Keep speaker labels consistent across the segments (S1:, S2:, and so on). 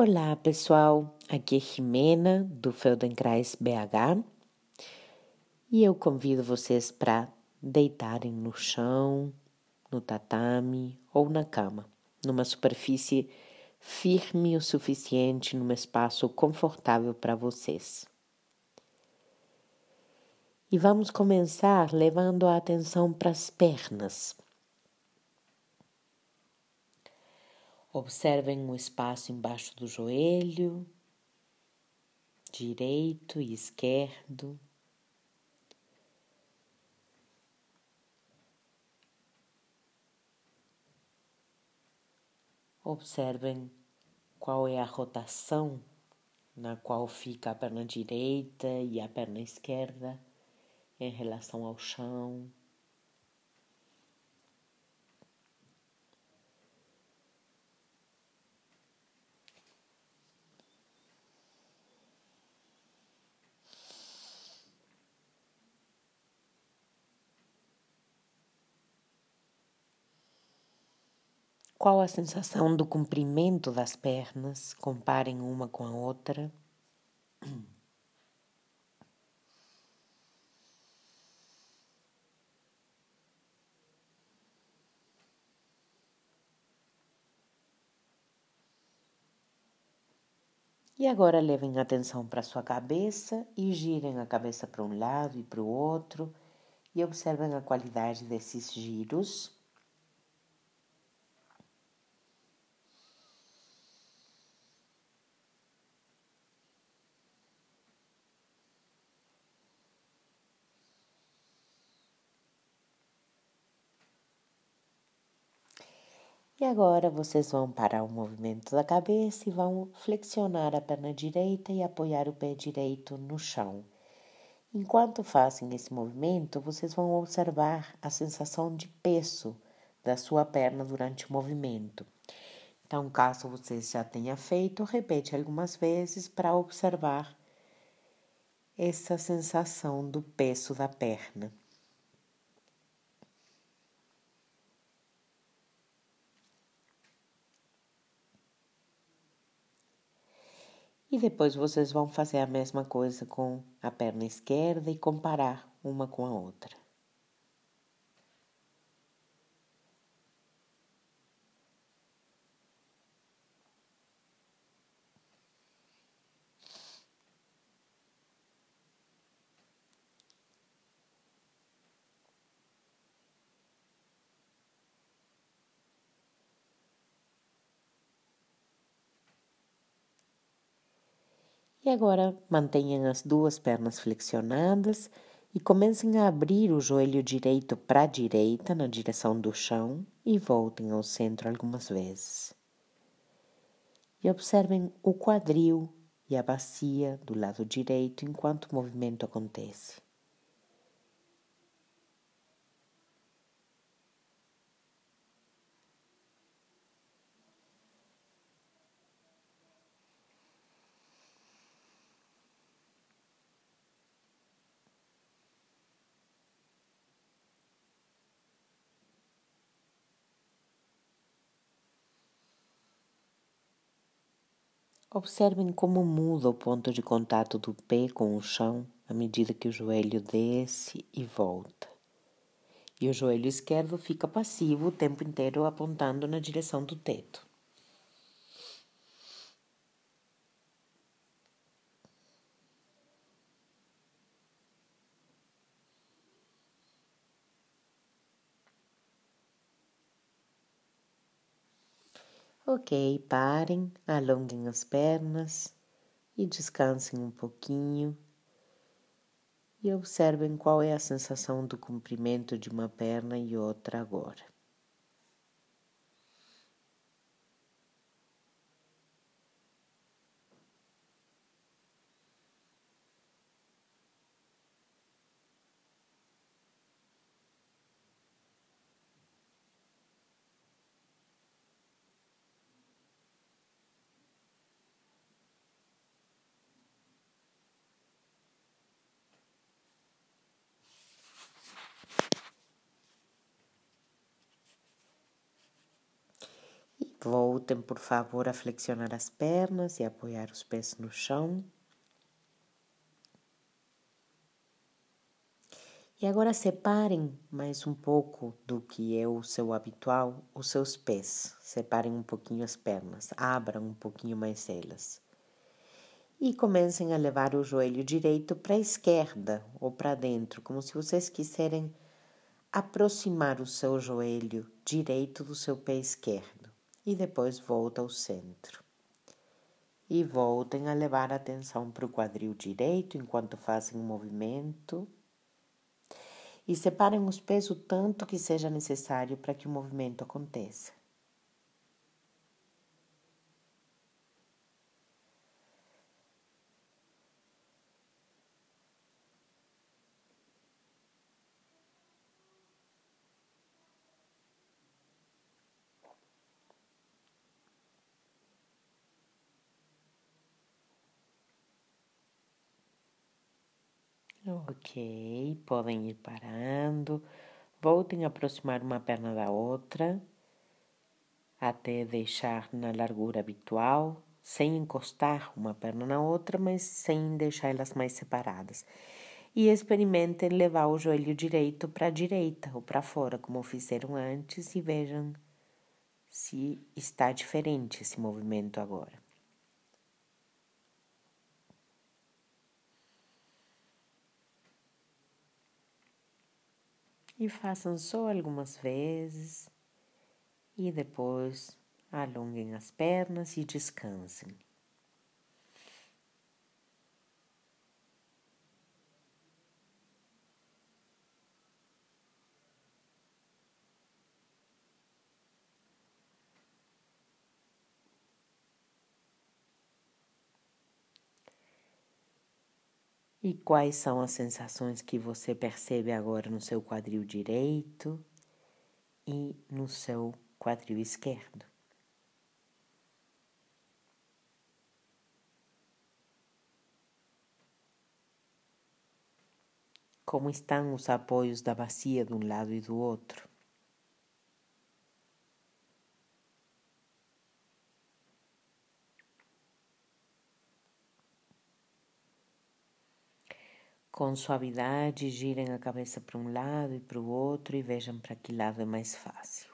S1: Olá pessoal, aqui é Jimena do Feldenkrais BH e eu convido vocês para deitarem no chão, no tatame ou na cama, numa superfície firme o suficiente, num espaço confortável para vocês. E vamos começar levando a atenção para as pernas. Observem o espaço embaixo do joelho, direito e esquerdo. Observem qual é a rotação na qual fica a perna direita e a perna esquerda em relação ao chão. Qual a sensação do comprimento das pernas? Comparem uma com a outra. E agora levem atenção para sua cabeça e girem a cabeça para um lado e para o outro e observem a qualidade desses giros. E agora vocês vão parar o movimento da cabeça e vão flexionar a perna direita e apoiar o pé direito no chão. Enquanto fazem esse movimento, vocês vão observar a sensação de peso da sua perna durante o movimento. Então, caso você já tenha feito, repete algumas vezes para observar essa sensação do peso da perna. E depois vocês vão fazer a mesma coisa com a perna esquerda e comparar uma com a outra. E agora mantenham as duas pernas flexionadas e comecem a abrir o joelho direito para a direita na direção do chão e voltem ao centro algumas vezes. E observem o quadril e a bacia do lado direito enquanto o movimento acontece. Observem como muda o ponto de contato do pé com o chão à medida que o joelho desce e volta. E o joelho esquerdo fica passivo o tempo inteiro apontando na direção do teto. Ok, parem, alonguem as pernas e descansem um pouquinho. E observem qual é a sensação do comprimento de uma perna e outra agora. Voltem, por favor, a flexionar as pernas e apoiar os pés no chão. E agora separem mais um pouco do que é o seu habitual, os seus pés. Separem um pouquinho as pernas, abram um pouquinho mais elas. E comecem a levar o joelho direito para a esquerda ou para dentro, como se vocês quiserem aproximar o seu joelho direito do seu pé esquerdo. E depois volta ao centro. E voltem a levar a atenção para o quadril direito enquanto fazem o movimento e separem os pés o tanto que seja necessário para que o movimento aconteça. Ok, podem ir parando. Voltem a aproximar uma perna da outra até deixar na largura habitual, sem encostar uma perna na outra, mas sem deixar elas mais separadas. E experimentem levar o joelho direito para a direita ou para fora, como fizeram antes, e vejam se está diferente esse movimento agora. E façam só algumas vezes e depois alonguem as pernas e descansem. E quais são as sensações que você percebe agora no seu quadril direito e no seu quadril esquerdo? Como estão os apoios da bacia de um lado e do outro? Com suavidade, girem a cabeça para um lado e para o outro e vejam para que lado é mais fácil.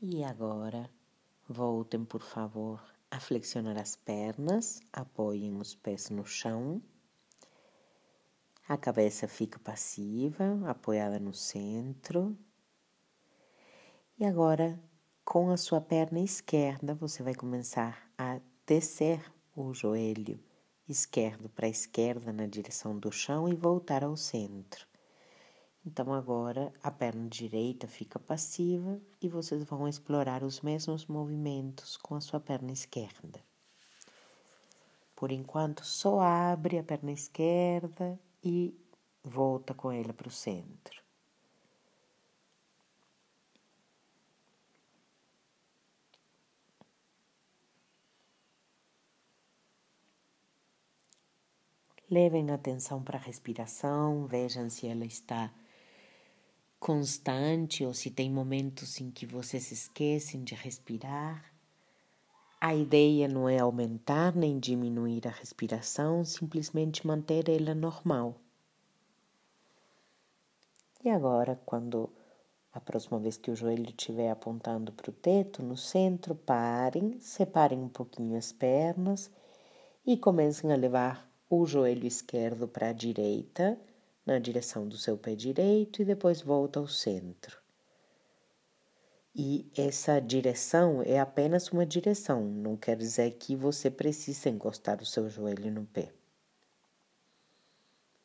S1: E agora, voltem, por favor, a flexionar as pernas, apoiem os pés no chão. A cabeça fica passiva, apoiada no centro. E agora, com a sua perna esquerda, você vai começar a descer o joelho esquerdo para a esquerda na direção do chão e voltar ao centro. Então agora a perna direita fica passiva e vocês vão explorar os mesmos movimentos com a sua perna esquerda. Por enquanto, só abre a perna esquerda e volta com ela para o centro. Levem atenção para a respiração, vejam se ela está constante ou se tem momentos em que vocês esquecem de respirar. A ideia não é aumentar nem diminuir a respiração, simplesmente manter ela normal. E agora, quando a próxima vez que o joelho estiver apontando para o teto, no centro, parem, separem um pouquinho as pernas e comecem a levar o joelho esquerdo para a direita na direção do seu pé direito e depois volta ao centro. E essa direção é apenas uma direção, não quer dizer que você precisa encostar o seu joelho no pé.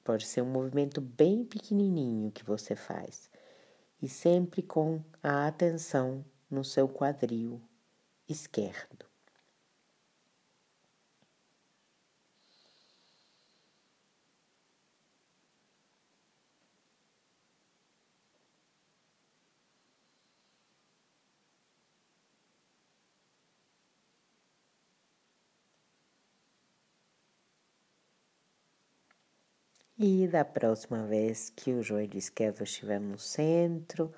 S1: Pode ser um movimento bem pequenininho que você faz e sempre com a atenção no seu quadril esquerdo. E da próxima vez que o joelho esquerdo estiver no centro,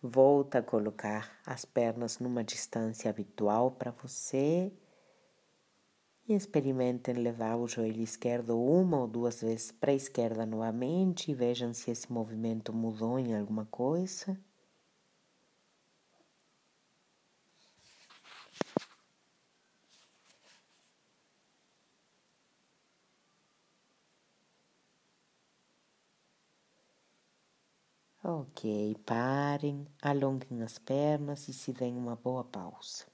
S1: volta a colocar as pernas numa distância habitual para você e experimentem levar o joelho esquerdo uma ou duas vezes para a esquerda novamente e vejam se esse movimento mudou em alguma coisa. Ok, parem, alonguem as pernas e se deem uma boa pausa.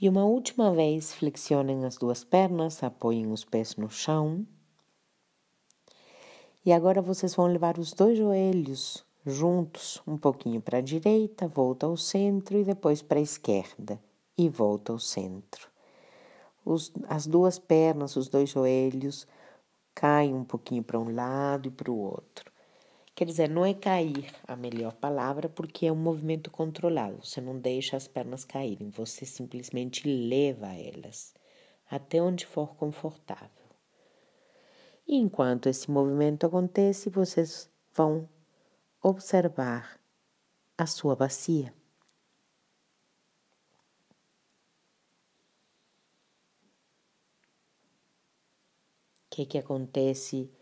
S1: E uma última vez, flexionem as duas pernas, apoiem os pés no chão. E agora vocês vão levar os dois joelhos juntos, um pouquinho para a direita, volta ao centro e depois para a esquerda e volta ao centro. Os, as duas pernas, os dois joelhos caem um pouquinho para um lado e para o outro. Quer dizer, não é cair a melhor palavra, porque é um movimento controlado. Você não deixa as pernas caírem, você simplesmente leva elas até onde for confortável. E enquanto esse movimento acontece, vocês vão observar a sua bacia. O que, que acontece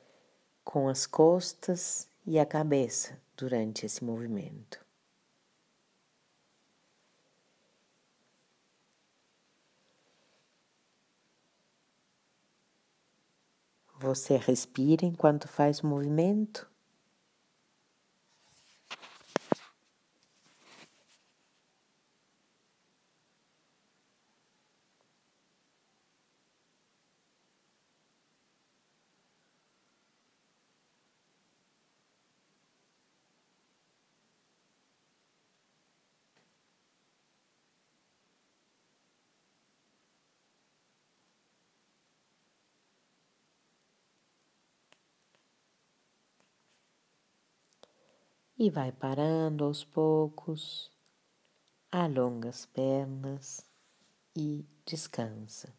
S1: com as costas e a cabeça durante esse movimento. Você respira enquanto faz o movimento. E vai parando aos poucos, alonga as pernas e descansa.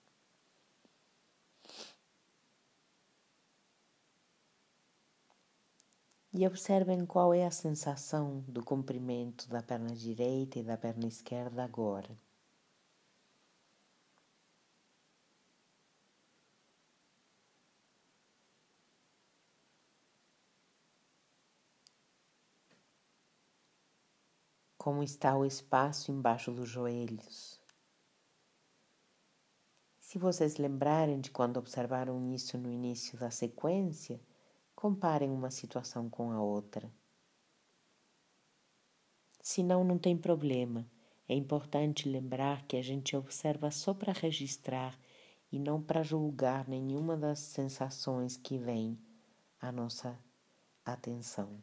S1: E observem qual é a sensação do comprimento da perna direita e da perna esquerda agora. Como está o espaço embaixo dos joelhos. Se vocês lembrarem de quando observaram isso no início da sequência, comparem uma situação com a outra. Se não, tem problema. É importante lembrar que a gente observa só para registrar e não para julgar nenhuma das sensações que vêm à nossa atenção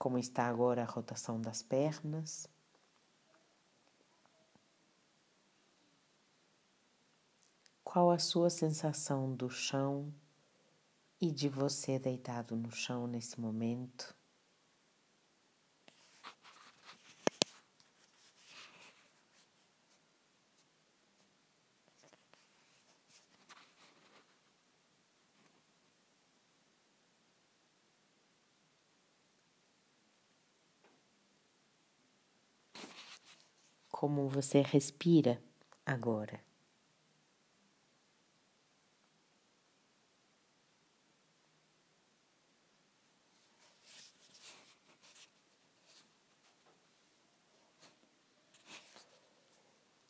S1: como está agora a rotação das pernas. Qual a sua sensação do chão e de você deitado no chão nesse momento? Como você respira agora.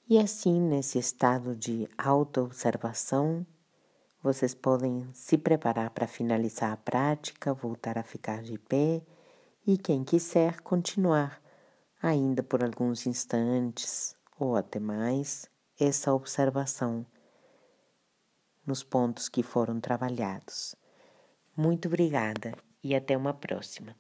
S1: E assim, nesse estado de autoobservação, vocês podem se preparar para finalizar a prática, voltar a ficar de pé e, quem quiser, continuar ainda por alguns instantes ou até mais, essa observação nos pontos que foram trabalhados. Muito obrigada e até uma próxima.